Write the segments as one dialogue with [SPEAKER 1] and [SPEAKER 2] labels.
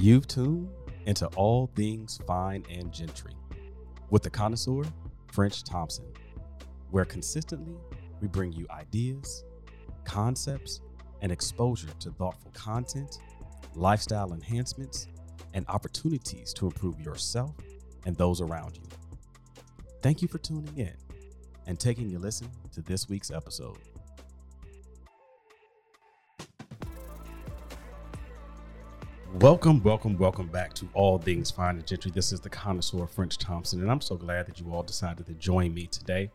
[SPEAKER 1] You've tuned into all things fine and gentry with the connoisseur, French Thompson, where consistently we bring you ideas, concepts, and exposure to thoughtful content, lifestyle enhancements, and opportunities to improve yourself and those around you. Thank you for tuning in and taking a listen to this week's episode. Welcome, welcome, welcome back to All Things Fine and Gentry. This is the connoisseur French Thompson, and I'm so glad that you all decided to join me today.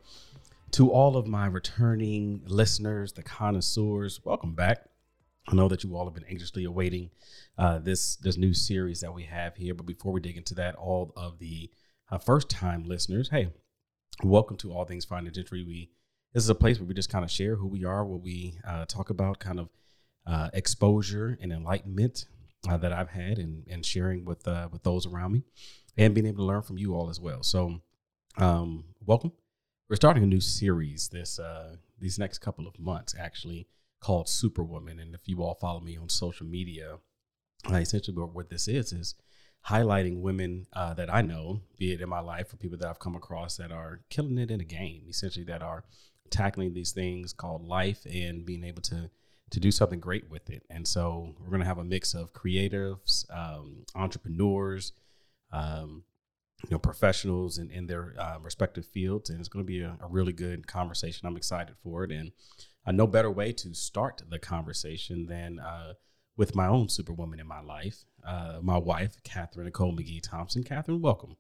[SPEAKER 1] To all of my returning listeners, the connoisseurs, welcome back. I know that you all have been anxiously awaiting uh, this this new series that we have here. But before we dig into that, all of the uh, first time listeners, hey, welcome to All Things Fine and Gentry. We this is a place where we just kind of share who we are, what we uh, talk about, kind of uh, exposure and enlightenment uh, that I've had and, and sharing with uh, with those around me and being able to learn from you all as well. So, um, welcome. We're starting a new series this uh, these next couple of months, actually called Superwoman. And if you all follow me on social media, uh, essentially what this is is highlighting women uh, that I know, be it in my life or people that I've come across that are killing it in a game, essentially that are tackling these things called life and being able to to do something great with it. And so we're going to have a mix of creatives, um, entrepreneurs, um, you know, professionals in, in their uh, respective fields. And it's going to be a, a, really good conversation. I'm excited for it. And uh, no better way to start the conversation than uh, with my own superwoman in my life, uh, my wife, Catherine Nicole McGee Thompson. Catherine, welcome.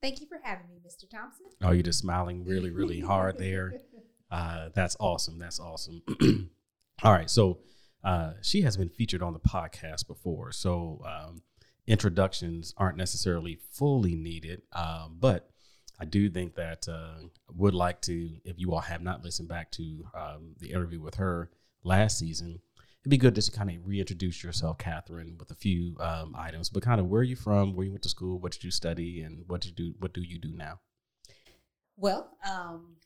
[SPEAKER 2] Thank you for having me, Mr. Thompson.
[SPEAKER 1] Oh, you're just smiling really, really hard there. Uh, that's awesome. That's awesome. All right. So uh, she has been featured on the podcast before. So um, introductions aren't necessarily fully needed, um, but I do think that uh, would like to, if you all have not listened back to um, the interview with her last season, it'd be good just to kind of reintroduce yourself, Catherine, with a few um, items. But kind of where are you from, where you went to school, what did you study, and what did you do? What do you do now?
[SPEAKER 2] Well, um,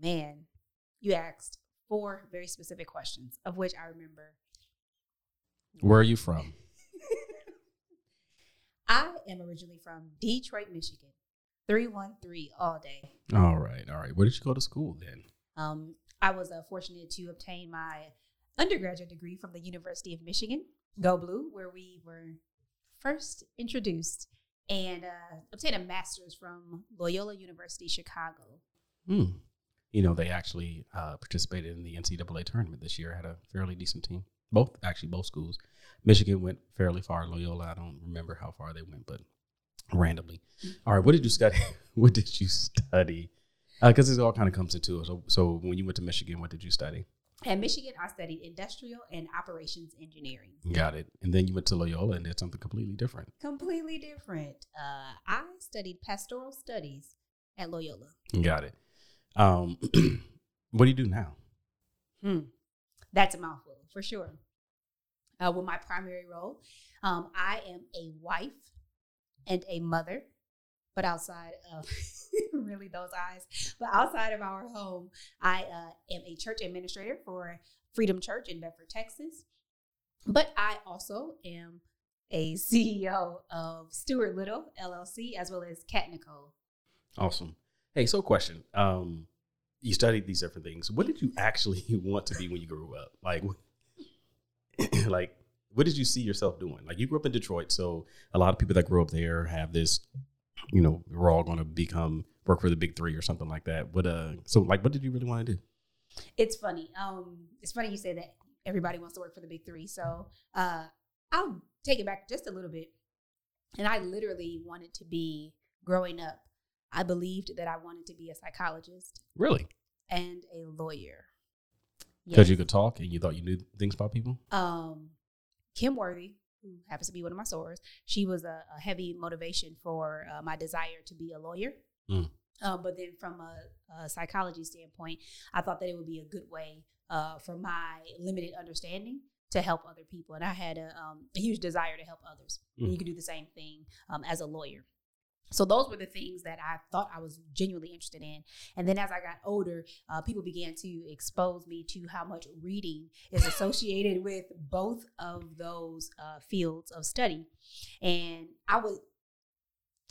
[SPEAKER 2] man, you asked four very specific questions, of which I remember.
[SPEAKER 1] Where are you from?
[SPEAKER 2] I am originally from Detroit, Michigan. 313 all day.
[SPEAKER 1] All right, all right. Where did you go to school then?
[SPEAKER 2] Um, I was uh, fortunate to obtain my undergraduate degree from the University of Michigan, Go Blue, where we were first introduced, and uh, obtain a master's from Loyola University Chicago.
[SPEAKER 1] Hmm you know, they actually uh, participated in the NCAA tournament this year. Had a fairly decent team. Both actually, both schools. Michigan went fairly far. Loyola, I don't remember how far they went, but randomly. All right, what did you study? what did you study? Because uh, this all kind of comes into it. So, so when you went to Michigan, what did you study?
[SPEAKER 2] At Michigan, I studied industrial and operations engineering.
[SPEAKER 1] Got it. And then you went to Loyola and did something completely different.
[SPEAKER 2] Completely different. Uh, I studied pastoral studies at Loyola.
[SPEAKER 1] Got it. Um, what do you do now?
[SPEAKER 2] Hmm. That's a mouthful for sure. Uh, with my primary role, um, I am a wife and a mother, but outside of really those eyes, but outside of our home, I uh, am a church administrator for Freedom Church in Bedford, Texas. But I also am a CEO of Stuart Little LLC as well as Cat Nicole.
[SPEAKER 1] Awesome. Hey, so question. Um, you studied these different things. What did you actually want to be when you grew up? Like, like what did you see yourself doing? Like you grew up in Detroit, so a lot of people that grew up there have this, you know, we're all going to become work for the big three or something like that. But uh, so like, what did you really want to do?
[SPEAKER 2] It's funny. Um, it's funny you say that everybody wants to work for the big three. So uh, I'll take it back just a little bit. And I literally wanted to be growing up I believed that I wanted to be a psychologist.
[SPEAKER 1] Really?
[SPEAKER 2] And a lawyer.
[SPEAKER 1] Because yes. you could talk and you thought you knew things about people?
[SPEAKER 2] Um, Kym Worthy, who happens to be one of my sorors, she was a, a heavy motivation for uh, my desire to be a lawyer. Mm. Uh, but then from a, a, psychology standpoint, I thought that it would be a good way uh, for my limited understanding to help other people. And I had a, um, a huge desire to help others. Mm. And you could do the same thing um, as a lawyer. So those were the things that I thought I was genuinely interested in. And then as I got older, uh, people began to expose me to how much reading is associated with both of those uh, fields of study. And I would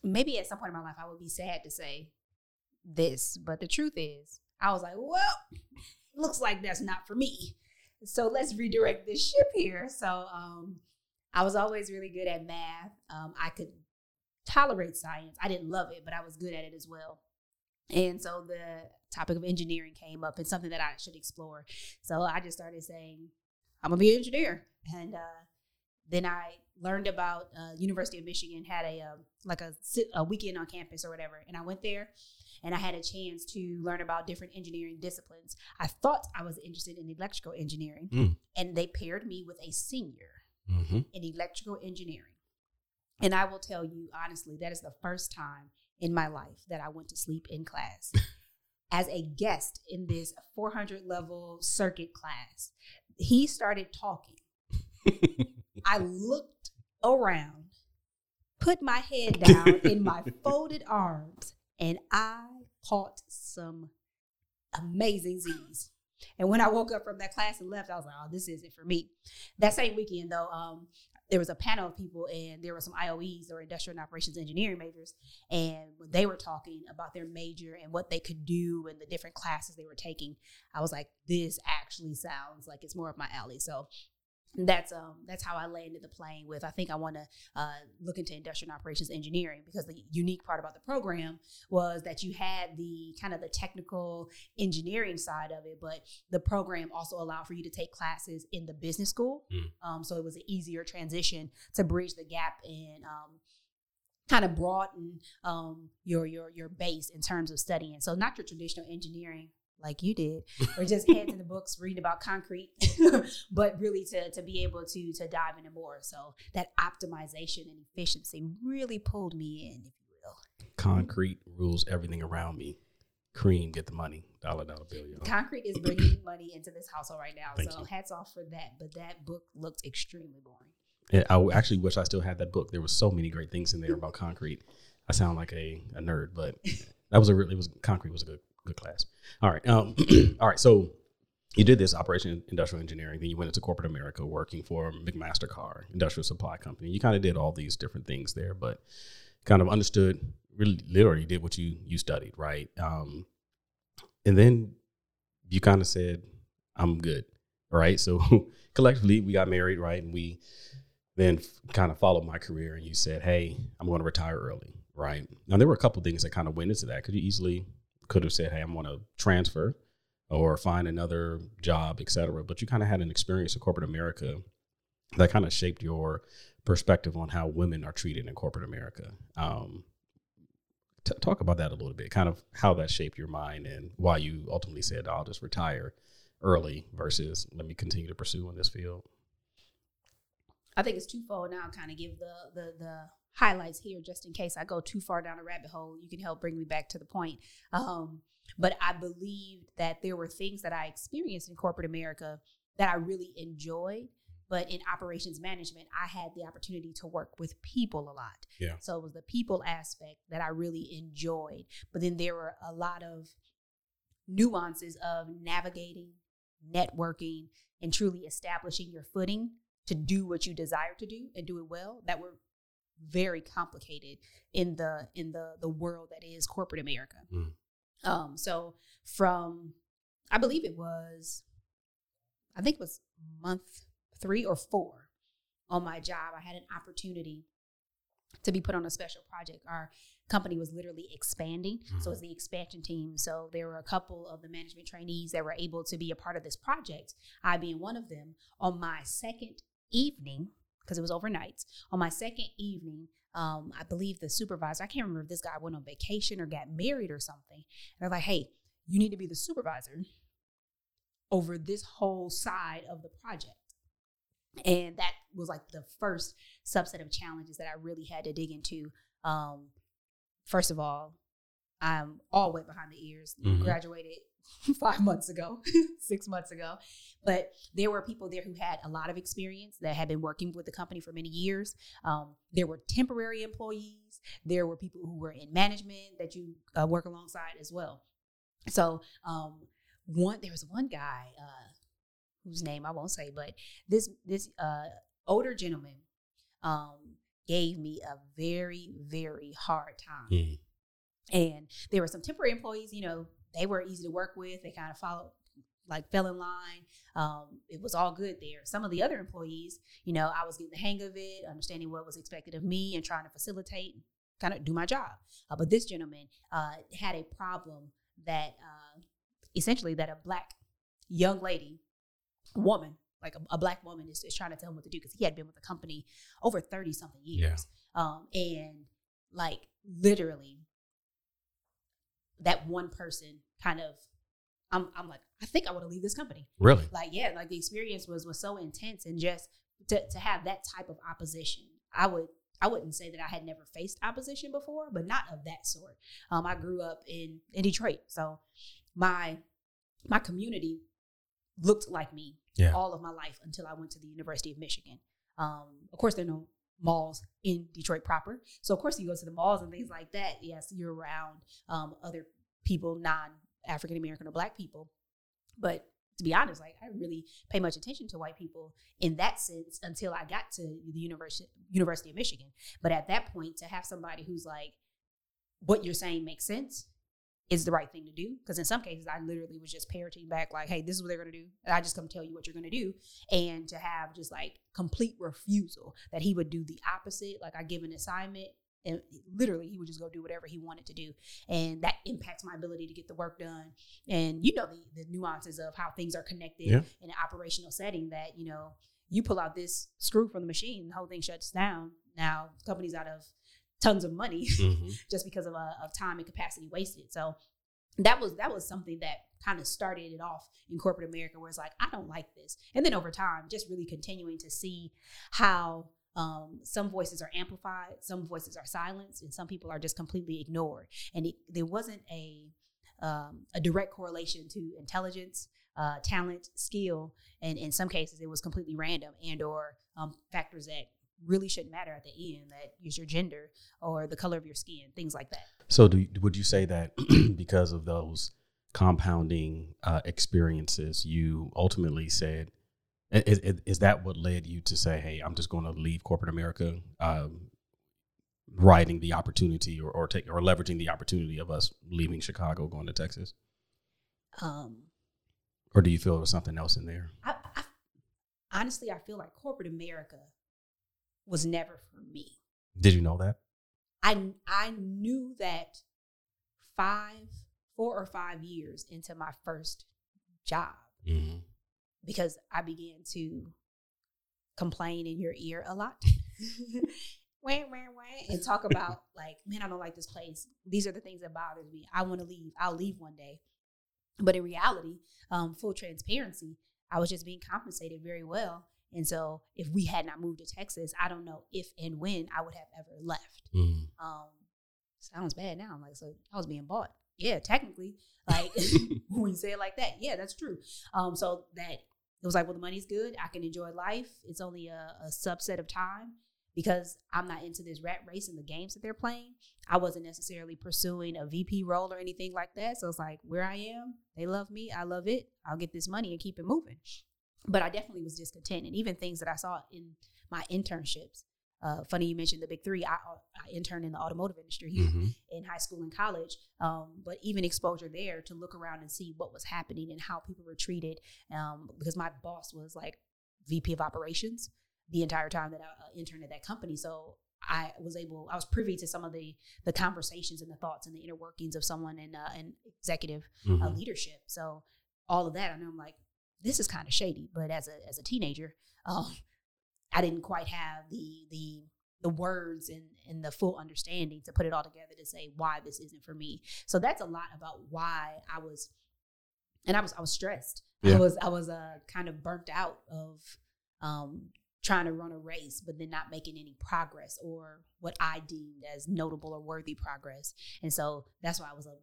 [SPEAKER 2] maybe at some point in my life I would be sad to say this, but the truth is, I was like, well, looks like that's not for me. So let's redirect this ship here. So um, I was always really good at math. Um, I could tolerate science. I didn't love it, but I was good at it as well. And so the topic of engineering came up and something that I should explore. So I just started saying, I'm gonna be an engineer. And uh, then I learned about uh, University of Michigan had a uh, like a, a weekend on campus or whatever, and I went there and I had a chance to learn about different engineering disciplines. I thought I was interested in electrical engineering, mm. and they paired me with a senior mm-hmm. in electrical engineering. And I will tell you honestly, that is the first time in my life that I went to sleep in class. As a guest in this 400 level circuit class, he started talking. I looked around, put my head down in my folded arms, and I caught some amazing Z's. And when I woke up from that class and left, I was like, "Oh, this isn't for me." That same weekend, though, um, there was a panel of people, and there were some IOEs or industrial and operations engineering majors, and when they were talking about their major and what they could do and the different classes they were taking, I was like, "This actually sounds like it's more of my alley." So that's um that's how I landed the plane with I think I want to uh, look into industrial operations engineering because the unique part about the program was that you had the kind of the technical engineering side of it, but the program also allowed for you to take classes in the business school. Mm. Um, so it was an easier transition to bridge the gap and um, kind of broaden um, your your your base in terms of studying. So not your traditional engineering like you did, or just head to the books, read about concrete, but really to to be able to to dive into more. So that optimization and efficiency really pulled me in, if you will.
[SPEAKER 1] Concrete rules everything around me. Cream, get the money, dollar dollar bill.
[SPEAKER 2] You know? Concrete is bringing money into this household right now. Thank so you. hats off for that. But that book looked extremely boring.
[SPEAKER 1] Yeah, I actually wish I still had that book. There was so many great things in there about concrete. I sound like a, a nerd, but that was a really was concrete was a good good class. All right. Um, all right. So you did this operation industrial engineering, then you went into corporate America working for McMaster Carr, industrial supply company. You kind of did all these different things there, but kind of understood, really literally did what you you studied, right? Um, and then you kind of said, I'm good. Right. So collectively we got married, right? And we then kind of followed my career and you said, Hey, I'm going to retire early. Right. Now there were a couple things that kind of went into that. Could you easily could have said, "Hey, I'm going to transfer or find another job, etc." But you kind of had an experience in corporate America that kind of shaped your perspective on how women are treated in corporate America. Um, t- talk about that a little bit, kind of how that shaped your mind and why you ultimately said, "I'll just retire early" versus let me continue to pursue in this field.
[SPEAKER 2] I think it's twofold now. Kind of give the the the highlights here just in case I go too far down a rabbit hole. You can help bring me back to the point. Um, but I believed that there were things that I experienced in corporate America that I really enjoyed. But in operations management, I had the opportunity to work with people a lot.
[SPEAKER 1] Yeah.
[SPEAKER 2] So it was the people aspect that I really enjoyed. But then there were a lot of nuances of navigating, networking, and truly establishing your footing to do what you desire to do and do it well that were very complicated in the in the the world that is corporate America. Mm. Um, so from I believe it was I think it was month three or four on my job, I had an opportunity to be put on a special project. Our company was literally expanding. Mm-hmm. So it's the expansion team. So there were a couple of the management trainees that were able to be a part of this project, I being one of them. On my second evening, because it was overnight. On my second evening, um, I believe the supervisor, I can't remember if this guy went on vacation or got married or something. And they're like, hey, you need to be the supervisor over this whole side of the project. And that was like the first subset of challenges that I really had to dig into. Um, first of all, I'm all wet behind the ears, mm-hmm. graduated five months ago, six months ago. But there were people there who had a lot of experience that had been working with the company for many years. Um, there were temporary employees. There were people who were in management that you uh, work alongside as well. So um, one, there was one guy uh, whose name I won't say, but this this uh, older gentleman um, gave me a very very hard time.
[SPEAKER 1] Mm.
[SPEAKER 2] And there were some temporary employees, you know, they were easy to work with. They kind of followed, like, fell in line. Um, it was all good there. Some of the other employees, you know, I was getting the hang of it, understanding what was expected of me, and trying to facilitate, kind of do my job. Uh, but this gentleman uh, had a problem that uh, essentially that a black young lady, woman, like a, a black woman, is, is, trying to tell him what to do because he had been with the company over 30 something years. Yeah. Um, and like literally that one person kind of I'm I'm like, I think I want to leave this company.
[SPEAKER 1] Really?
[SPEAKER 2] Like, yeah, like the experience was was so intense and just to, to have that type of opposition. I would I wouldn't say that I had never faced opposition before, but not of that sort. Um, I grew up in in Detroit, so my my community looked like me yeah. all of my life until I went to the University of Michigan. Um, of course, there are no malls in Detroit proper. So of course you go to the malls and things like that. Yes, you're around um, other people, non African American or Black people, but to be honest, like I really pay much attention to white people in that sense until I got to the University University of Michigan. But at that point, to have somebody who's like, what you're saying makes sense, is the right thing to do. Because in some cases, I literally was just parroting back, like, hey, this is what they're going to do. And I just come tell you what you're going to do. And to have just like complete refusal that he would do the opposite. Like, I give an assignment and literally he would just go do whatever he wanted to do. And that impacts my ability to get the work done. And you know, the, the nuances of how things are connected yeah. in an operational setting that, you know, you pull out this screw from the machine, the whole thing shuts down. Now, company's out of tons of money mm-hmm. just because of, uh, of time and capacity wasted. So that was that was something that kind of started it off in corporate America, where it's like I don't like this, and then over time, just really continuing to see how um, some voices are amplified, some voices are silenced, and some people are just completely ignored. And it, there wasn't a um, a direct correlation to intelligence, uh, talent, skill, and in some cases, it was completely random and or um, factors that really shouldn't matter at the end that is your gender or the color of your skin things like that.
[SPEAKER 1] So do, would you say that because of those compounding uh, experiences you ultimately said is, is, that what led you to say hey i'm just going to leave corporate america um, riding the opportunity or or, take, or leveraging the opportunity of us leaving chicago going to texas um, or do you feel there's something else in there?
[SPEAKER 2] I, I, honestly i feel like corporate america was never for me.
[SPEAKER 1] Did you know that?
[SPEAKER 2] I I knew that five, four or five years into my first job, mm-hmm. because I began to complain in your ear a lot. wah, wah, wah, and talk about like, man, I don't like this place. These are the things that bothers me. I want to leave. I'll leave one day. But in reality, um, full transparency, I was just being compensated very well and so if we had not moved to Texas, I don't know if and when I would have ever left. Mm. Um, sounds bad now. I'm like, so I was being bought. Yeah, technically, like when you say it like that, yeah, that's true. Um, so that it was like, well, the money's good. I can enjoy life. It's only a, a subset of time because I'm not into this rat race and the games that they're playing. I wasn't necessarily pursuing a VP role or anything like that. So it's like where I am, they love me, I love it. I'll get this money and keep it moving but I definitely was discontent. And even things that I saw in my internships. Uh, funny you mentioned the big three. I, I interned in the automotive industry mm-hmm. in high school and college, um, but even exposure there to look around and see what was happening and how people were treated. Um, because my boss was like VP of operations the entire time that I uh, interned at that company, so I was able, I was privy to some of the the conversations and the thoughts and the inner workings of someone in uh, in executive uh, mm-hmm. uh, leadership. So all of that, I know I'm like, this is kind of shady. But as a as a teenager, um, I didn't quite have the the the words and, and the full understanding to put it all together to say why this isn't for me. So that's a lot about why I was and I was I was stressed. Yeah. I was I was uh kind of burnt out of um trying to run a race but then not making any progress or what I deemed as notable or worthy progress. And so that's why I was a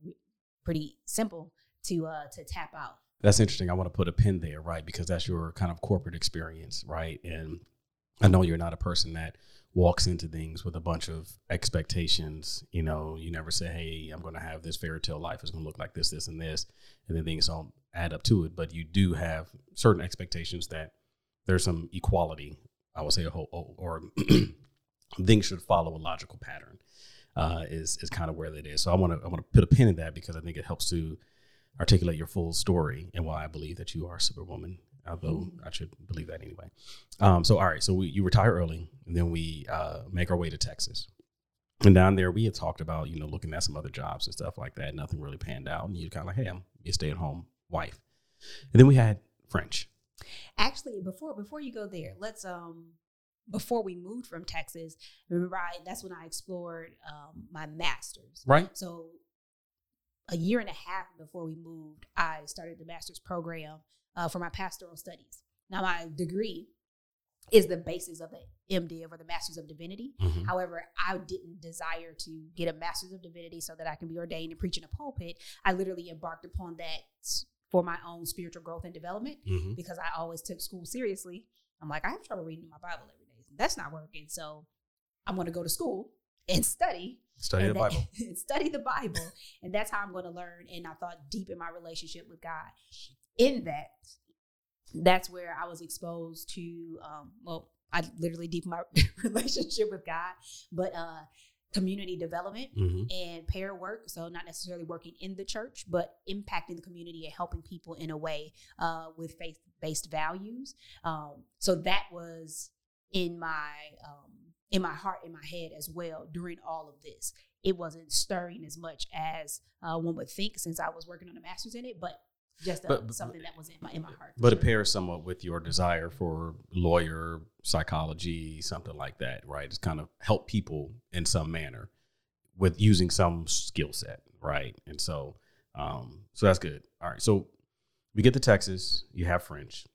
[SPEAKER 2] pretty simple to uh to tap out.
[SPEAKER 1] That's interesting. I want to put a pin there, right? Because that's your kind of corporate experience, right? And I know you're not a person that walks into things with a bunch of expectations. You know, you never say, "Hey, I'm going to have this fairy tale life. It's going to look like this, this, and this," and then things don't add up to it. But you do have certain expectations that there's some equality. I would say, a whole or things should follow a logical pattern. Uh, is is kind of where that is. So I want to I want to put a pin in that because I think it helps to articulate your full story and why I believe that you are Superwoman although mm-hmm. I should believe that anyway. Um, so all right, so we, you retire early, and then we uh, make our way to Texas. And down there, we had talked about you know looking at some other jobs and stuff like that. Nothing really panned out, and you kind of like, hey, I'm a stay at home wife. And then we had French.
[SPEAKER 2] Actually, before before you go there, let's um before we moved from Texas, remember I that's when I explored um, my master's.
[SPEAKER 1] Right.
[SPEAKER 2] So a year and a half before we moved, I started the master's program uh, for my pastoral studies. Now, my degree is the basis of the MDiv or the Masters of Divinity. Mm-hmm. However, I didn't desire to get a Masters of Divinity so that I can be ordained and preach in a pulpit. I literally embarked upon that for my own spiritual growth and development mm-hmm. because I always took school seriously. I'm like, I have trouble reading my Bible every day. That's not working. So I'm going to go to school and study.
[SPEAKER 1] Study
[SPEAKER 2] and
[SPEAKER 1] the Bible.
[SPEAKER 2] study the Bible. and that's how I'm going to learn. And I thought deep in my relationship with God in that, that's where I was exposed to, um, well, I literally deep my relationship with God, but uh, community development mm-hmm. and pair work. So not necessarily working in the church, but impacting the community and helping people in a way uh, with faith based values. Um, so that was in my um, in my heart, in my head as well during all of this. It wasn't stirring as much as uh, one would think since I was working on a master's in it, but just a, but, something that was in my in my heart.
[SPEAKER 1] But sure. it pairs somewhat with your desire for lawyer psychology, something like that, right? It's kind of help people in some manner with using some skill set, right? And so, um, so that's good. All right, so we get to Texas. You have French,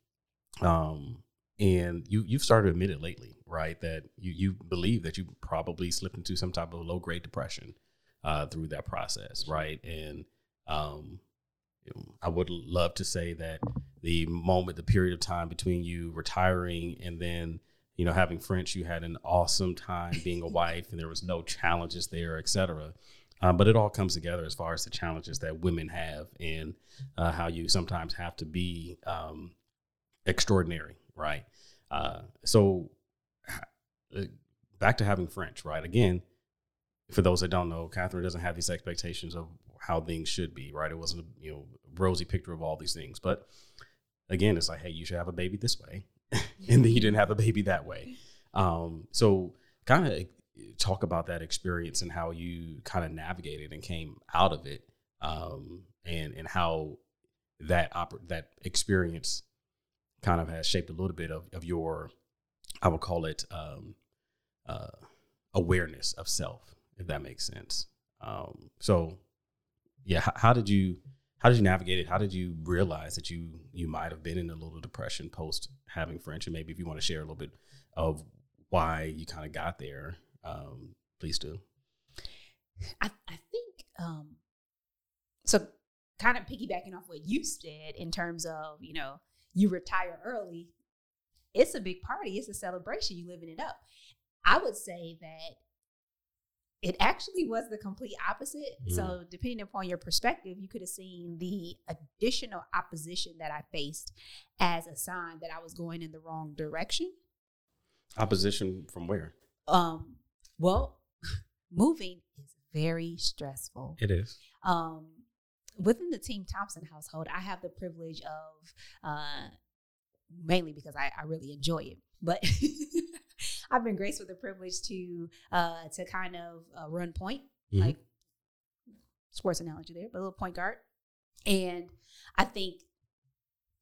[SPEAKER 1] um, and you you've started to admit it lately, right? That you you believe that you probably slipped into some type of low grade depression uh, through that process, right? And um, I would love to say that the moment, the period of time between you retiring and then, you know, having French, you had an awesome time being a wife and there was no challenges there, et cetera. Um, but it all comes together as far as the challenges that women have and uh, how you sometimes have to be um, extraordinary, right? Uh, so uh, back to having French, right? Again, for those that don't know, Catherine doesn't have these expectations of how things should be, right? It wasn't a you know rosy picture of all these things, but again, it's like, hey, you should have a baby this way, and then you didn't have a baby that way. Um, so kind of talk about that experience and how you kind of navigated and came out of it, um, and and how that oper- that experience kind of has shaped a little bit of, of your, I would call it um, uh, awareness of self, if that makes sense. Um, so yeah, how, how, did you how did you navigate it? How did you realize that you you might have been in a little depression post having French? And maybe if you want to share a little bit of why you kind of got there, um, please do.
[SPEAKER 2] I, I think um, so. Kind of piggybacking off what you said in terms of you know you retire early. It's a big party. It's a celebration. You living it up. I would say that it actually was the complete opposite. Mm. So, depending upon your perspective, you could have seen the additional opposition that I faced as a sign that I was going in the wrong direction.
[SPEAKER 1] Opposition from where?
[SPEAKER 2] Um, well, moving is very stressful.
[SPEAKER 1] It is.
[SPEAKER 2] Um, within the Team Thompson household, I have the privilege of, uh, mainly because I, I really enjoy it, but I've been graced with the privilege to uh, to kind of uh, run point, mm-hmm. like sports analogy there, but a little point guard. And I think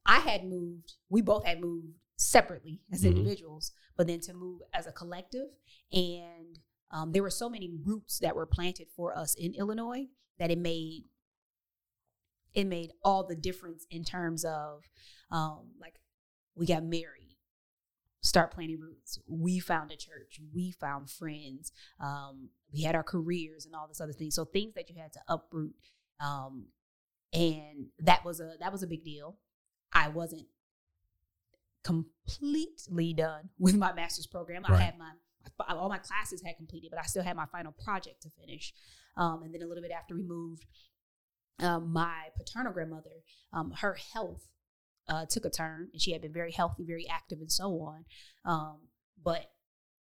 [SPEAKER 2] I had moved. We both had moved separately as mm-hmm. individuals, but then to move as a collective. And um, there were so many roots that were planted for us in Illinois that it made it made all the difference in terms of um, like we got married start planting roots. We found a church. We found friends. Um, we had our careers and all this other things. So things that you had to uproot um, and that was a that was a big deal. I wasn't completely done with my master's program.
[SPEAKER 1] Right.
[SPEAKER 2] I had my all my classes had completed, but I still had my final project to finish. Um, and then a little bit after we moved, um, my paternal grandmother, um, her health uh, took a turn, and she had been very healthy, very active, and so on. Um, but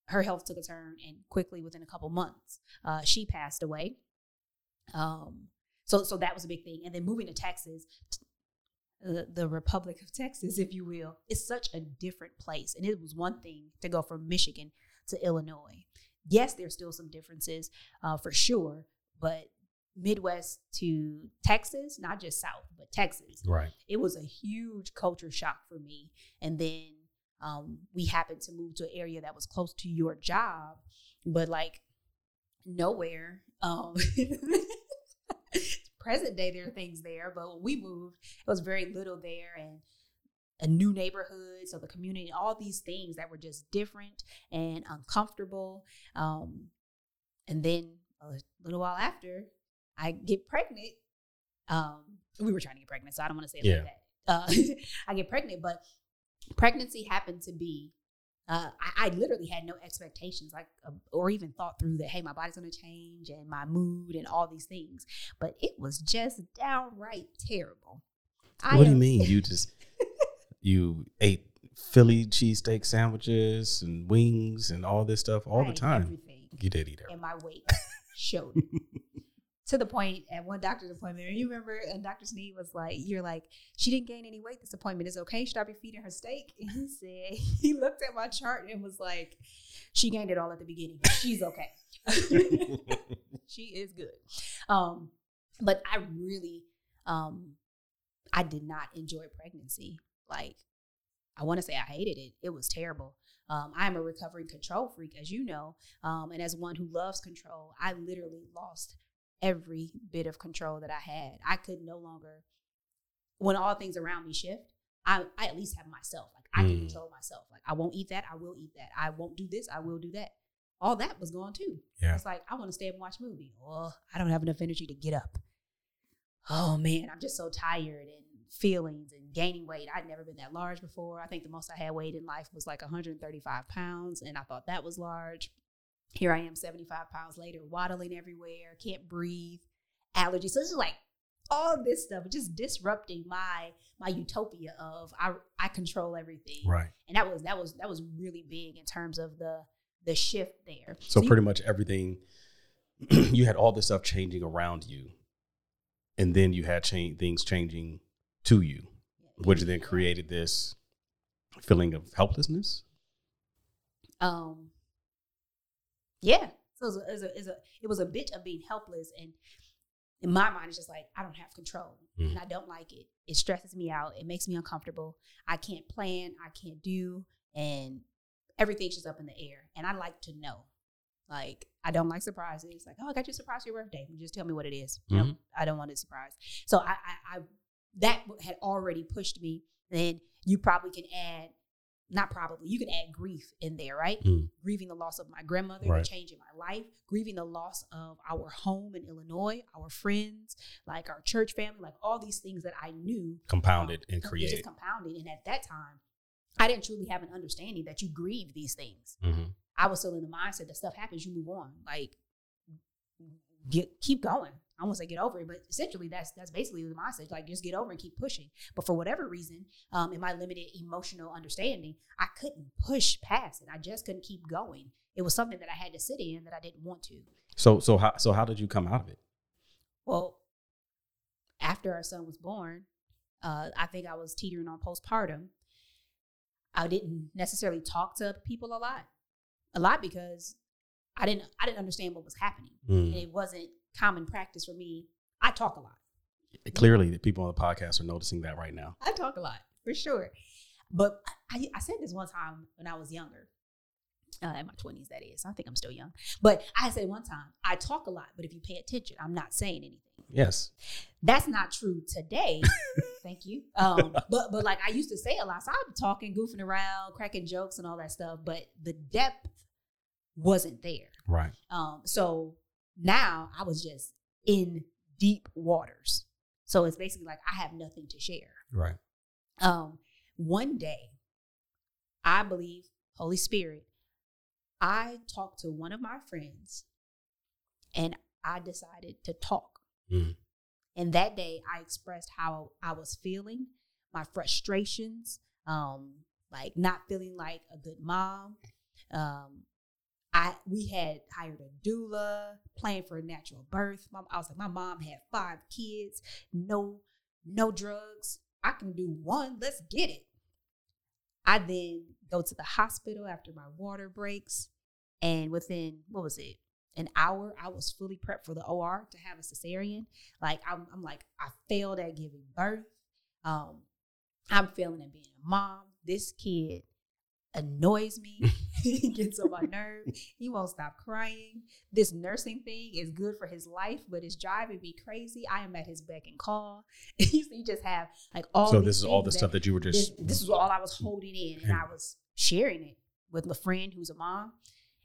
[SPEAKER 2] her health took a turn, and quickly within a couple months, uh, she passed away. Um, so so that was a big thing. And then moving to Texas, the, the Republic of Texas, if you will, is such a different place. And it was one thing to go from Michigan to Illinois. Yes, there's still some differences uh, for sure, but Midwest to Texas, not just South, but Texas,
[SPEAKER 1] Right.
[SPEAKER 2] it was a huge culture shock for me. And then um, we happened to move to an area that was close to your job, but like nowhere. Um, present day, there are things there, but when we moved, it was very little there and a new neighborhood. So the community, all these things that were just different and uncomfortable. Um, and then a little while after, I get pregnant. Um, we were trying to get pregnant, so I don't want to say it
[SPEAKER 1] Yeah.
[SPEAKER 2] like that. Uh, I get pregnant, but pregnancy happened to be. Uh, I, I literally had no expectations, like, uh, or even thought through that. Hey, my body's going to change, and my mood, and all these things. But it was just downright terrible. I
[SPEAKER 1] what do you mean? You just you ate Philly cheesesteak sandwiches and wings and all this stuff all
[SPEAKER 2] I
[SPEAKER 1] the time.
[SPEAKER 2] Everything.
[SPEAKER 1] You did eat everything.
[SPEAKER 2] and my weight showed it. to the point at one doctor's appointment. You remember, and Dr. Sneed was like, "You're like, she didn't gain any weight. This appointment is okay. Should I be feeding her steak?" And he said, he looked at my chart and was like, "She gained it all at the beginning. She's okay. she is good." Um, but I really, um, I did not enjoy pregnancy. Like, I want to say I hated it. It was terrible. Um, I'm a recovering control freak, as you know. Um, and as one who loves control, I literally lost every bit of control that I had. I could no longer, when all things around me shift, I, I at least have myself. Like I can
[SPEAKER 1] Mm.
[SPEAKER 2] control myself. Like I won't eat that. I will eat that. I won't do this. I will do that. All that was gone too.
[SPEAKER 1] Yeah.
[SPEAKER 2] It's like I want to stay up and watch a movie. Well, I don't have enough energy to get up. Oh man, I'm just so tired and feelings and gaining weight. I'd never been that large before. I think the most I had weighed in life was like 135 pounds, and I thought that was large. Here I am, 75 pounds later, waddling everywhere, can't breathe, allergies. So this is like all this stuff, just disrupting my my utopia of I I control everything.
[SPEAKER 1] Right.
[SPEAKER 2] And that was that was that was really big in terms of the the shift there.
[SPEAKER 1] So
[SPEAKER 2] you-
[SPEAKER 1] pretty much everything you had all this stuff changing around you. And then you had change things changing to you, which then created this feeling of helplessness.
[SPEAKER 2] um yeah. So it was a, it was a, it was a, it was a bit of being helpless and in my mind it's just like i don't have control
[SPEAKER 1] Mhm.
[SPEAKER 2] and i don't like it. It stresses me out. It makes me uncomfortable. I can't plan. I can't do and everything's just up in the air and i like to know. Like i don't like surprises. Like oh i got you a surprise for your birthday. Just tell me what it is. No,
[SPEAKER 1] Mhm.
[SPEAKER 2] i don't want a surprise. So I, I i that had already pushed me. Then you probably can add not probably you can add grief in there right
[SPEAKER 1] Mm.
[SPEAKER 2] grieving the loss of my grandmother
[SPEAKER 1] Right.
[SPEAKER 2] the change in my life grieving the loss of our home in illinois our friends like our church family like all these things that i knew
[SPEAKER 1] Compounded
[SPEAKER 2] um,
[SPEAKER 1] and created.
[SPEAKER 2] just compounded and at that time i didn't truly have an understanding that you grieve these things
[SPEAKER 1] Mhm.
[SPEAKER 2] i was still in the mindset that stuff happens you move on like get keep going I won't say get over it, but essentially that's that's basically the mindset. Like just get over and keep pushing. But for whatever reason, um, in my limited emotional understanding, I couldn't push past it. I just couldn't keep going. It was something that I had to sit in that I didn't want to.
[SPEAKER 1] So so how so how did you come out of it?
[SPEAKER 2] Well, after our son was born, uh, I think I was teetering on postpartum. I didn't necessarily talk to people a lot, a lot because I didn't I didn't understand what was happening, and
[SPEAKER 1] Mm.
[SPEAKER 2] it wasn't common practice for me. I talk a lot.
[SPEAKER 1] Clearly, the people on the podcast are noticing that right now.
[SPEAKER 2] I talk a lot for sure. But I, I said this one time when I was younger, uh, in my 20s, that is. I think I'm still young. But I said one time, I talk a lot, but if you pay attention, I'm not saying anything.
[SPEAKER 1] Yes.
[SPEAKER 2] That's not true today. Thank you. Um, but but like I used to say a lot. So I'd be talking, goofing around, cracking jokes and all that stuff. But the depth wasn't there.
[SPEAKER 1] Right.
[SPEAKER 2] Um, so now I was just in deep waters. So it's basically like I have nothing to share.
[SPEAKER 1] Right.
[SPEAKER 2] Um, one day, I believe Holy Spirit. I talked to one of my friends, and I decided to talk.
[SPEAKER 1] Mm.
[SPEAKER 2] And that day, I expressed how I was feeling, my frustrations, um, like not feeling like a good mom. Um, I we had hired a doula, planned for a natural birth. Mom, I was like, my mom had five kids, no, no drugs. I can do one. Let's get it. I then go to the hospital after my water breaks, and within what was it, an hour, I was fully prepped for the OR to have a cesarean. Like I'm, I'm like I failed at giving birth. Um, I'm failing at being a mom. This kid annoys me. he gets on my nerve. He won't stop crying. This nursing thing is good for his life, but it's driving me crazy. I am at his beck and call. you just have like all.
[SPEAKER 1] So this is all the stuff that you were just.
[SPEAKER 2] This, this is all I was holding in, and I was sharing it with a friend who's a mom,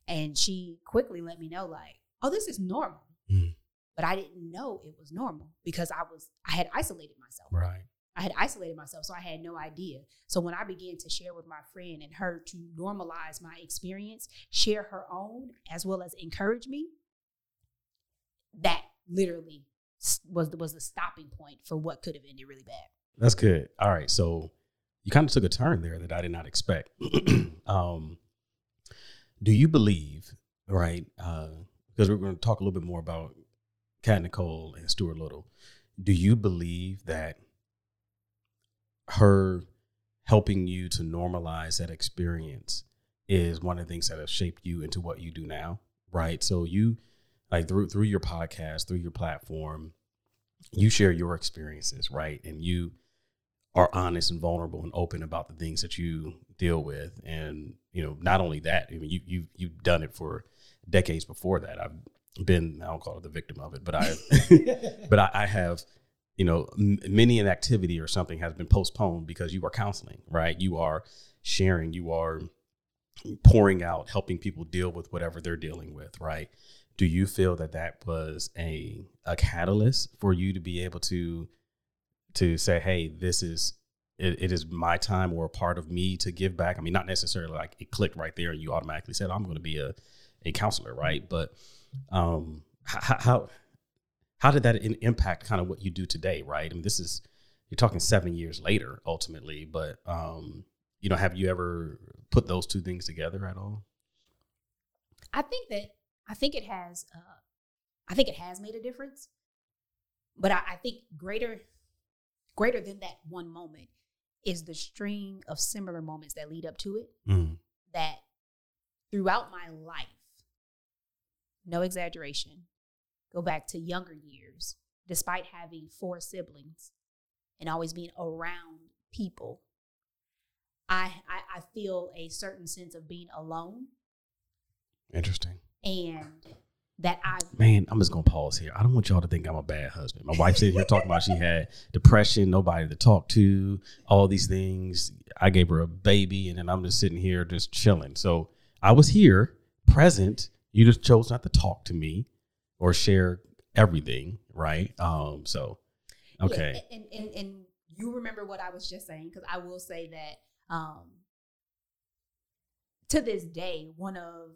[SPEAKER 2] and she quickly let me know like, "Oh, this is normal."
[SPEAKER 1] Mm.
[SPEAKER 2] But I didn't know it was normal because I was I had isolated myself.
[SPEAKER 1] Right.
[SPEAKER 2] I had isolated myself, so I had no idea. So when I began to share with my friend and her to normalize my experience, share her own as well as encourage me, that literally was the, was the stopping point for what could have ended really bad.
[SPEAKER 1] That's good. All right, so you kind of took a turn there that I did not expect. um, do you believe, right? Because uh, we're going to talk a little bit more about Kat Nicole and Stuart Little. Do you believe that her helping you to normalize that experience is one of the things that have shaped you into what you do now, right? So you like through through your podcast, through your platform, you share your experiences, right? And you are honest and vulnerable and open about the things that you deal with. And, you know, not only that, I mean you you you've done it for decades before that. I've been I don't call it the victim of it, but I but I, I have you know, m- many an activity or something has been postponed because you are counseling, right? You are sharing, you are pouring out, helping people deal with whatever they're dealing with, right? Do you feel that that was a a catalyst for you to be able to to say, hey, this is it, it is my time or a part of me to give back? I mean, not necessarily like it clicked right there and you automatically said, I'm going to be a a counselor, right? But um, how, how how did that in, impact kind of what you do today right i mean this is you're talking seven years later ultimately but um you know have you ever put those two things together at all
[SPEAKER 2] i think that i think it has uh i think it has made a difference but i, I think greater greater than that one moment is the string of similar moments that lead up to it
[SPEAKER 1] mm.
[SPEAKER 2] that throughout my life no exaggeration go back to younger years, despite having four siblings and always being around people, I, I, I feel a certain sense of being alone.
[SPEAKER 1] Interesting.
[SPEAKER 2] And that I
[SPEAKER 1] man, I'm just gonna pause here. I don't want y'all to think I'm a bad husband. My wife sitting here talking about she had depression, nobody to talk to, all these things. I gave her a baby, and then I'm just sitting here just chilling. So I was here, present. You just chose not to talk to me or share everything, right? Um, so okay.
[SPEAKER 2] Yeah, and, and and you remember what I was just saying because I will say that um, to this day, one of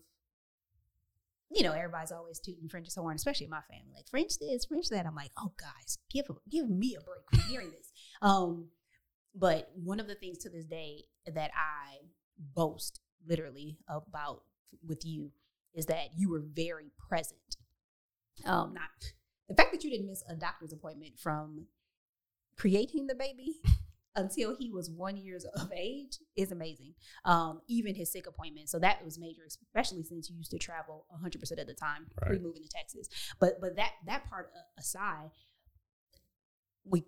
[SPEAKER 2] you know, everybody's always tooting French's horn, especially in my family. Like French this, French that. I'm like, oh guys, give give me a break from hearing this. Um, but one of the things to this day that I boast literally about with you is that you were very present um, not the fact that you didn't miss a doctor's appointment from creating the baby until he was one years of age is amazing. Um, even his sick appointment. So that was major, especially since you used to travel 100% of the time right. pre moving to Texas. But but that that part aside, we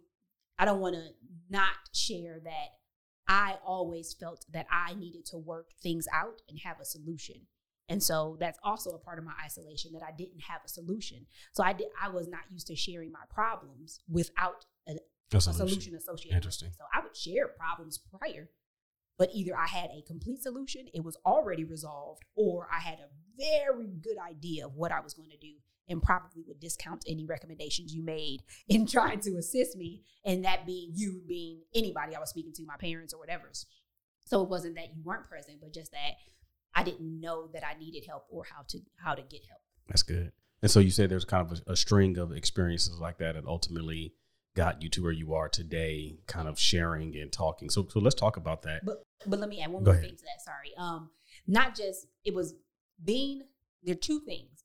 [SPEAKER 2] I don't want to not share that I always felt that I needed to work things out and have a solution. And so that's also a part of my isolation that I didn't have a solution. So I did I was not used to sharing my problems without a, a, solution. a solution. associated.
[SPEAKER 1] Interesting.
[SPEAKER 2] So I would share problems prior, but either I had a complete solution, it was already resolved, or I had a very good idea of what I was going to do and probably would discount any recommendations you made in trying to assist me. And that being you being anybody I was speaking to, my parents or whatever. So it wasn't that you weren't present, but just that I didn't know that I needed help or how to how to get help.
[SPEAKER 1] That's good. And so you said there's kind of a, a string of experiences like that and ultimately got you to where you are today, kind of sharing and talking. So so let's talk about that.
[SPEAKER 2] But but let me add one
[SPEAKER 1] Go
[SPEAKER 2] more
[SPEAKER 1] ahead.
[SPEAKER 2] thing to that. Sorry. Um, not just it was being there are two things.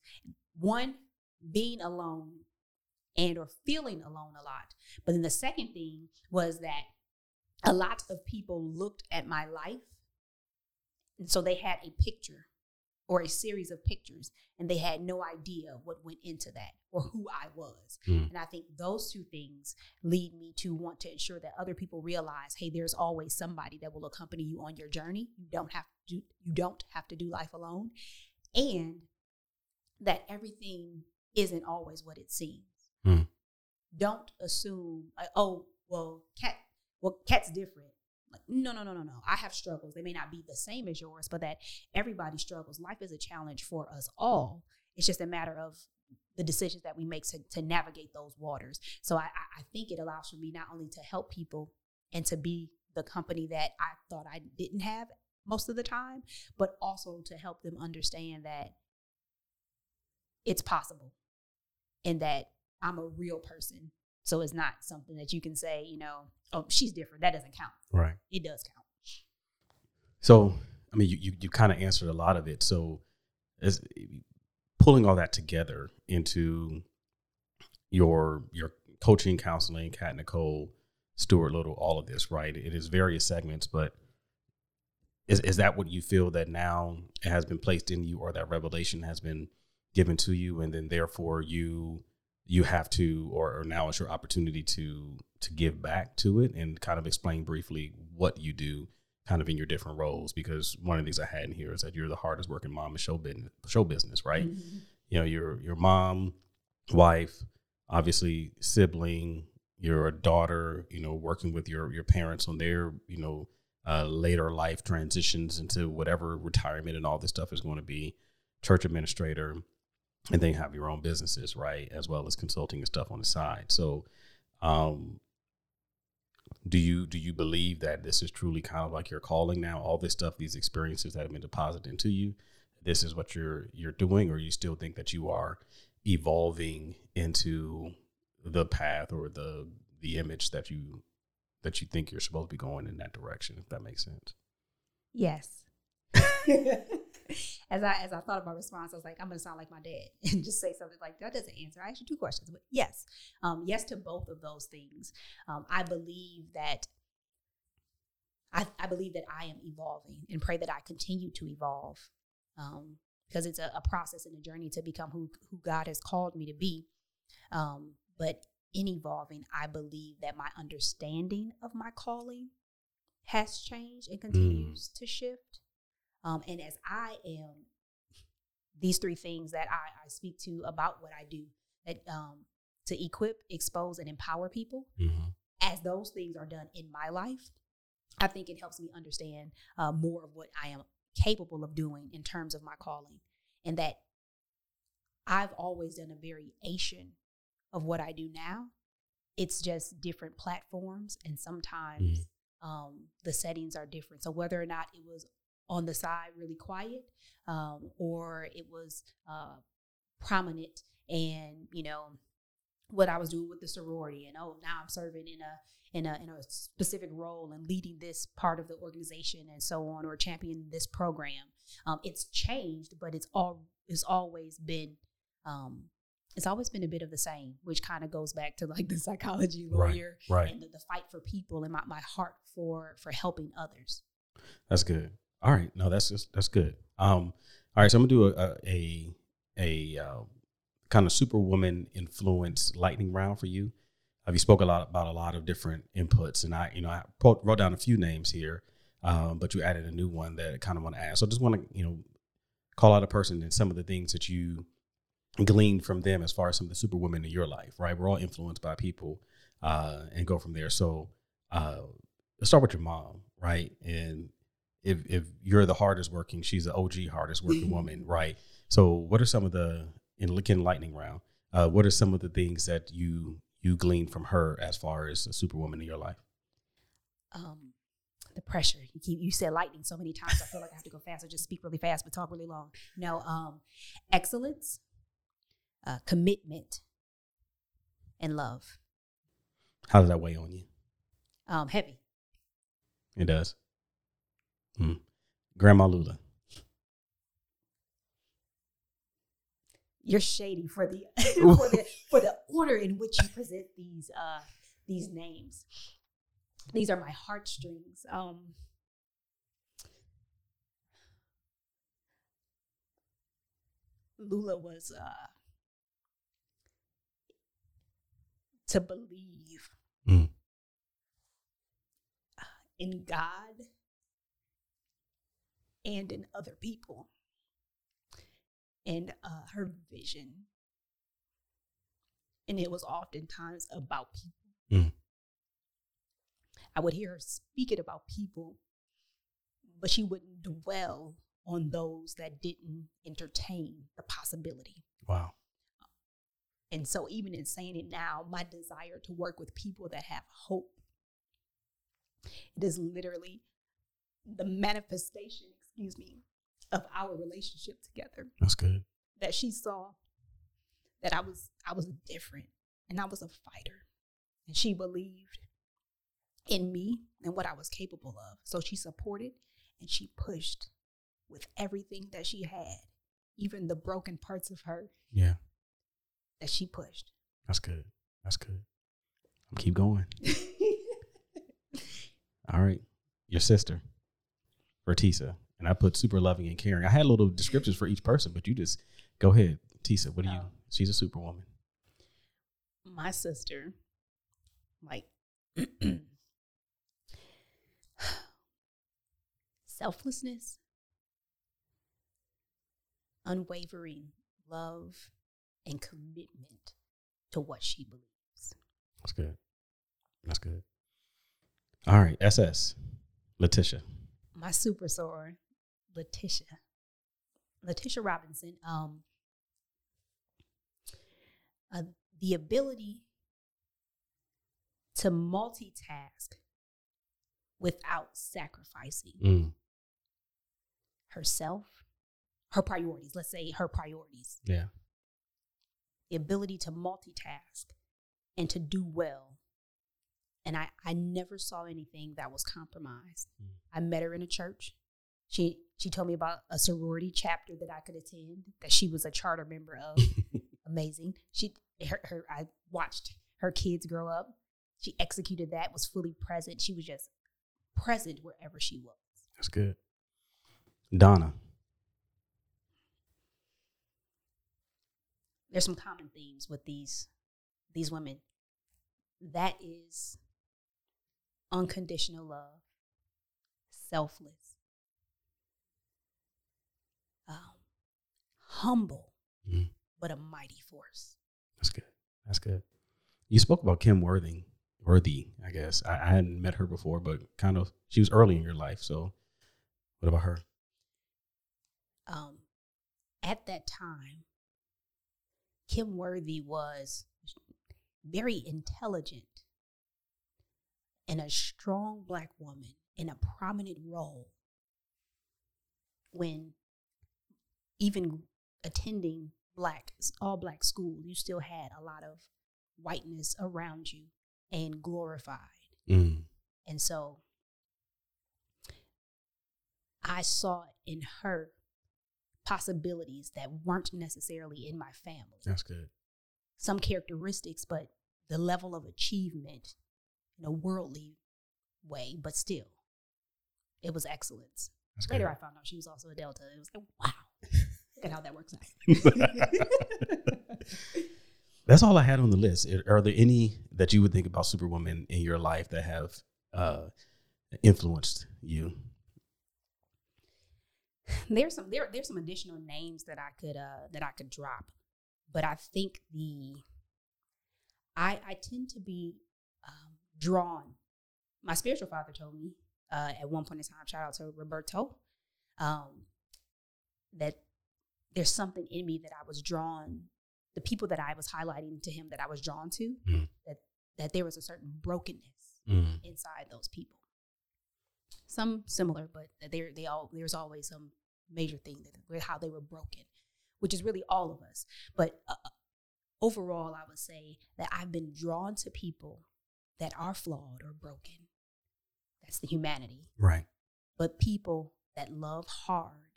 [SPEAKER 2] One, being alone and or feeling alone a lot. But then the second thing was that a lot of people looked at my life and so they had a picture or a series of pictures and they had no idea what went into that or who I was.
[SPEAKER 1] Mm.
[SPEAKER 2] And I think those two things lead me to want to ensure that other people realize, hey, there's always somebody that will accompany you on your journey. You don't have to do, you don't have to do life alone. And that everything isn't always what it seems.
[SPEAKER 1] Mm.
[SPEAKER 2] Don't assume, like, oh, well, cat, well, cat's different. Like, no, no, no, no, no. I have struggles. They may not be the same as yours, but that everybody struggles. Life is a challenge for us all. It's just a matter of the decisions that we make to, to navigate those waters. So I, I I think it allows for me not only to help people and to be the company that I thought I didn't have most of the time, but also to help them understand that it's possible and that I'm a real person. So it's not something that you can say, you know, oh, she's different. That doesn't count.
[SPEAKER 1] Right.
[SPEAKER 2] It does count.
[SPEAKER 1] So, I mean, you you, you kind of answered a lot of it. So, as pulling all that together into your your coaching, counseling, Kat Nicole, Stuart Little, all of this, right? It is various segments, but is is that what you feel that now has been placed in you, or that revelation has been given to you, and then therefore you you have to, or, or now is your opportunity to to give back to it, and kind of explain briefly what you do kind of in your different roles because one of the things I had in here is that you're the hardest working mom in show business, show business, right?
[SPEAKER 2] Mhm.
[SPEAKER 1] You know, your your mom, wife, obviously sibling, you're a daughter, you know, working with your your parents on their, you know, uh, later life transitions into whatever retirement and all this stuff is going to be, church administrator, and then have your own businesses, right? As well as consulting and stuff on the side. So um do you do you believe that this is truly kind of like your calling now all this stuff these experiences that have been deposited into you this is what you're you're doing or you still think that you are evolving into the path or the the image that you that you think you're supposed to be going in that direction if that makes sense
[SPEAKER 2] Yes. as I as I thought of my response, I was like, I'm gonna sound like my dad and just say something like that doesn't answer. I asked you two questions, but yes, um, yes to both of those things. Um, I believe that I, I believe that I am evolving and pray that I continue to evolve um, because it's a, a process and a journey to become who who God has called me to be. Um, but in evolving, I believe that my understanding of my calling has changed and continues to shift. Um, and as I am, these three things that I, I speak to about what I do, that um, to equip, expose, and empower people, as those things are done in my life, I think it helps me understand uh, more of what I am capable of doing in terms of my calling. And that I've always done a variation of what I do now. It's just different platforms, and sometimes um, the settings are different. So whether or not it was on the side really quiet, um, or it was uh, prominent, and you know what I was doing with the sorority, and oh now I'm serving in a in a in a specific role and leading this part of the organization and so on, or championing this program. Um, it's changed, but it's all it's always been. Um, it's always been a bit of the same, which kind of goes back to like the psychology
[SPEAKER 1] Right,
[SPEAKER 2] lawyer
[SPEAKER 1] right.
[SPEAKER 2] and the, the fight for people and my, my heart for for helping others.
[SPEAKER 1] That's good. All right. No, that's just that's good. Um, all right. So I'm gonna do a a a, uh, kind of superwoman influence lightning round for you. Uh, you spoke a lot about a lot of different inputs, and I, you know, I wrote, wrote down a few names here, um, but you added a new one that I kind of want to ask. So I just want to, you know, call out a person and some of the things that you gleaned from them as far as some of the superwomen in your life. Right? We're all influenced by people, uh, and go from there. So uh, let's start with your mom, right? And if if you're the hardest working, she's the OG hardest working woman, right? So, what are some of the in Lincoln Lightning Round? Uh, what are some of the things that you you glean from her as far as a superwoman in your life?
[SPEAKER 2] Um, the pressure. You keep you said lightning so many times. I feel like I have to go fast or just speak really fast, but talk really long. No, um, excellence, uh, commitment, and love.
[SPEAKER 1] How does that weigh on you?
[SPEAKER 2] Um, heavy.
[SPEAKER 1] It does. Hmm. Grandma Lula.
[SPEAKER 2] You're shady for the for the for the order in which you present these uh these names. These are my heartstrings. Um Lula was uh to believe
[SPEAKER 1] Mm.
[SPEAKER 2] uh, in God and in other people and uh, her vision. And it was oftentimes about people.
[SPEAKER 1] Mm.
[SPEAKER 2] I would hear her speaking about people, but she wouldn't dwell on those that didn't entertain the possibility.
[SPEAKER 1] Wow.
[SPEAKER 2] And so, even in saying it now, my desire to work with people that have hope, it is literally the manifestation, excuse me, of our relationship together.
[SPEAKER 1] That's good.
[SPEAKER 2] That she saw that I was I was different and I was a fighter. And she believed in me and what I was capable of. So she supported and she pushed with everything that she had, even the broken parts of her
[SPEAKER 1] Yeah.
[SPEAKER 2] that she pushed.
[SPEAKER 1] That's good. That's good. I'll keep going. All right. Your sister, Vertisa. And I put super loving and caring. I had little descriptions for each person, but you just go ahead. Tisa, what do you?
[SPEAKER 2] Oh.
[SPEAKER 1] She's a superwoman.
[SPEAKER 2] my sister, like selflessness, unwavering love, and commitment to what she believes.
[SPEAKER 1] That's good. That's good. All right. SS, Letitia.
[SPEAKER 2] My super sword, Letitia. Letitia Robinson, um, uh, the ability to multitask without sacrificing
[SPEAKER 1] Mm.
[SPEAKER 2] herself, her priorities, let's say her priorities,
[SPEAKER 1] Yeah.
[SPEAKER 2] the ability to multitask and to do well. And I, I never saw anything that was compromised.
[SPEAKER 1] Mm.
[SPEAKER 2] I met her in a church. She she told me about a sorority chapter that I could attend that she was a charter member of. Amazing. She her, her I watched her kids grow up. She executed that, was fully present. She was just present wherever she was.
[SPEAKER 1] That's good. Donna.
[SPEAKER 2] there's some common themes with these these women. That is unconditional love, selfless, um, humble,
[SPEAKER 1] Mhm.
[SPEAKER 2] but a mighty force.
[SPEAKER 1] That's good. That's good. You spoke about Kym Worthing, Worthy, I guess. I, I hadn't met her before, but kind of she was early in your life. So, what about her?
[SPEAKER 2] Um, at that time, Kym Worthy was very intelligent and a strong black woman in a prominent role when even attending black all black school you still had a lot of whiteness around you and glorified
[SPEAKER 1] Mm.
[SPEAKER 2] and so I saw in her possibilities that weren't necessarily in my family.
[SPEAKER 1] That's good.
[SPEAKER 2] Some characteristics, but the level of achievement in a worldly way, but still, it was excellence.
[SPEAKER 1] That's
[SPEAKER 2] Later,
[SPEAKER 1] good.
[SPEAKER 2] I found out she was also a Delta. It was like, wow, at how that works out.
[SPEAKER 1] That's all I had on the list. Are there any that you would think about Superwoman in your life that have uh, influenced you?
[SPEAKER 2] there's some there there's some additional names that I could uh that I could drop, but I think the I I tend to be um, drawn. My spiritual father told me uh, at one point in time. Shout out to Roberto. Um, that there's something in me that I was drawn, the people that I was highlighting to him that I was drawn to,
[SPEAKER 1] Mm.
[SPEAKER 2] that that there was a certain brokenness
[SPEAKER 1] Mm.
[SPEAKER 2] inside those people. Some similar, but there they all there's always some major thing that how they were broken, which is really all of us. But uh, overall, I would say that I've been drawn to people that are flawed or broken. That's the humanity.
[SPEAKER 1] Right.
[SPEAKER 2] But people that love hard,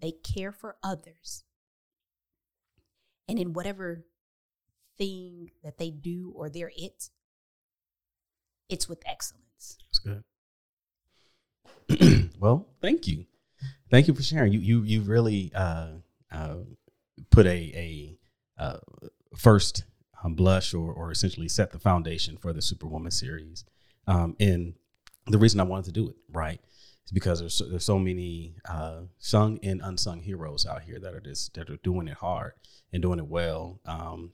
[SPEAKER 2] they care for others, and in whatever thing that they do or they're it, it's with excellence.
[SPEAKER 1] That's good. well, thank you. Thank you for sharing. You you you really uh, uh, put a a uh, first um, blush or or essentially set the foundation for the Superwoman series. Um, and the reason I wanted to do it, right, is because there's so, there's so many uh, sung and unsung heroes out here that are just that are doing it hard and doing it well. Um,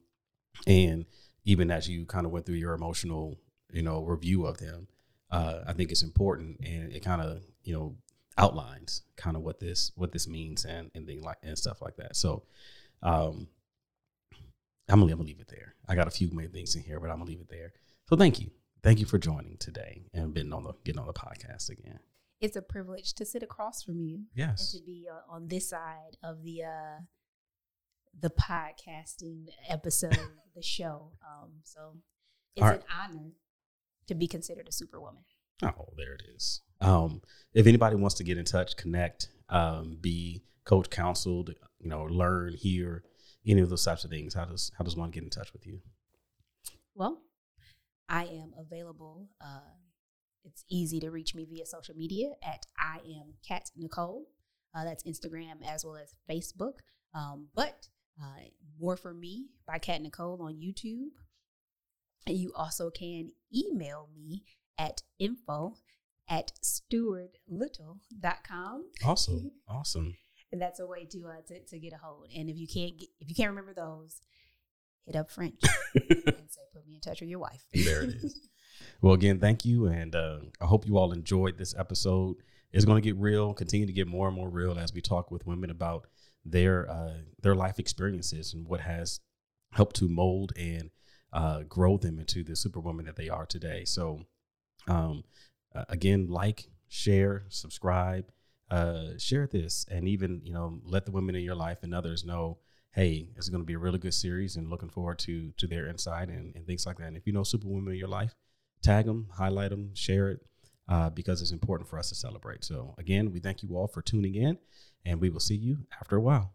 [SPEAKER 1] and even as you kind of went through your emotional, you know, review of them, uh, I think it's important, and it kind of you know outlines kind of what this what this means and and things like and stuff like that. So, um, I'm gonna, I'm gonna leave it there. I got a few main things in here, but I'm gonna leave it there. So, thank you, thank you for joining today and being on the getting on the podcast again.
[SPEAKER 2] It's a privilege to sit across from you
[SPEAKER 1] Yes.
[SPEAKER 2] and to be uh, on this side of the uh, the podcasting episode, the show. Um, so it's
[SPEAKER 1] right.
[SPEAKER 2] an honor to be considered a superwoman.
[SPEAKER 1] Oh, there it is. Um, if anybody wants to get in touch, connect, um, be coach counseled, you know, learn, hear, any of those types of things, how does how does one get in touch with you?
[SPEAKER 2] Well, I am available. Uh, it's easy to reach me via social media at I am Cat Nicole. Uh, that's Instagram as well as Facebook. Um, but uh, more for me by Cat Nicole on YouTube. And you also can email me at info at stewardlittle.com.
[SPEAKER 1] Awesome, awesome.
[SPEAKER 2] And that's a way to, uh, to to get a hold. And if you can't get, if you can't remember those, hit up French and say put me in touch with your wife.
[SPEAKER 1] there it is. Well, again, thank you, and uh, I hope you all enjoyed this episode. It's going to get real, continue to get more and more real as we talk with women about their uh, their life experiences and what has helped to mold and uh, grow them into the superwoman that they are today. So, um, again, like, share, subscribe, uh, share this, and even you know let the women in your life and others know. Hey, it's going to be a really good series, and looking forward to to their insight and, and things like that. And if you know superwomen in your life, tag them, highlight them, share it, uh, because it's important for us to celebrate. So, again, we thank you all for tuning in, and we will see you after a while.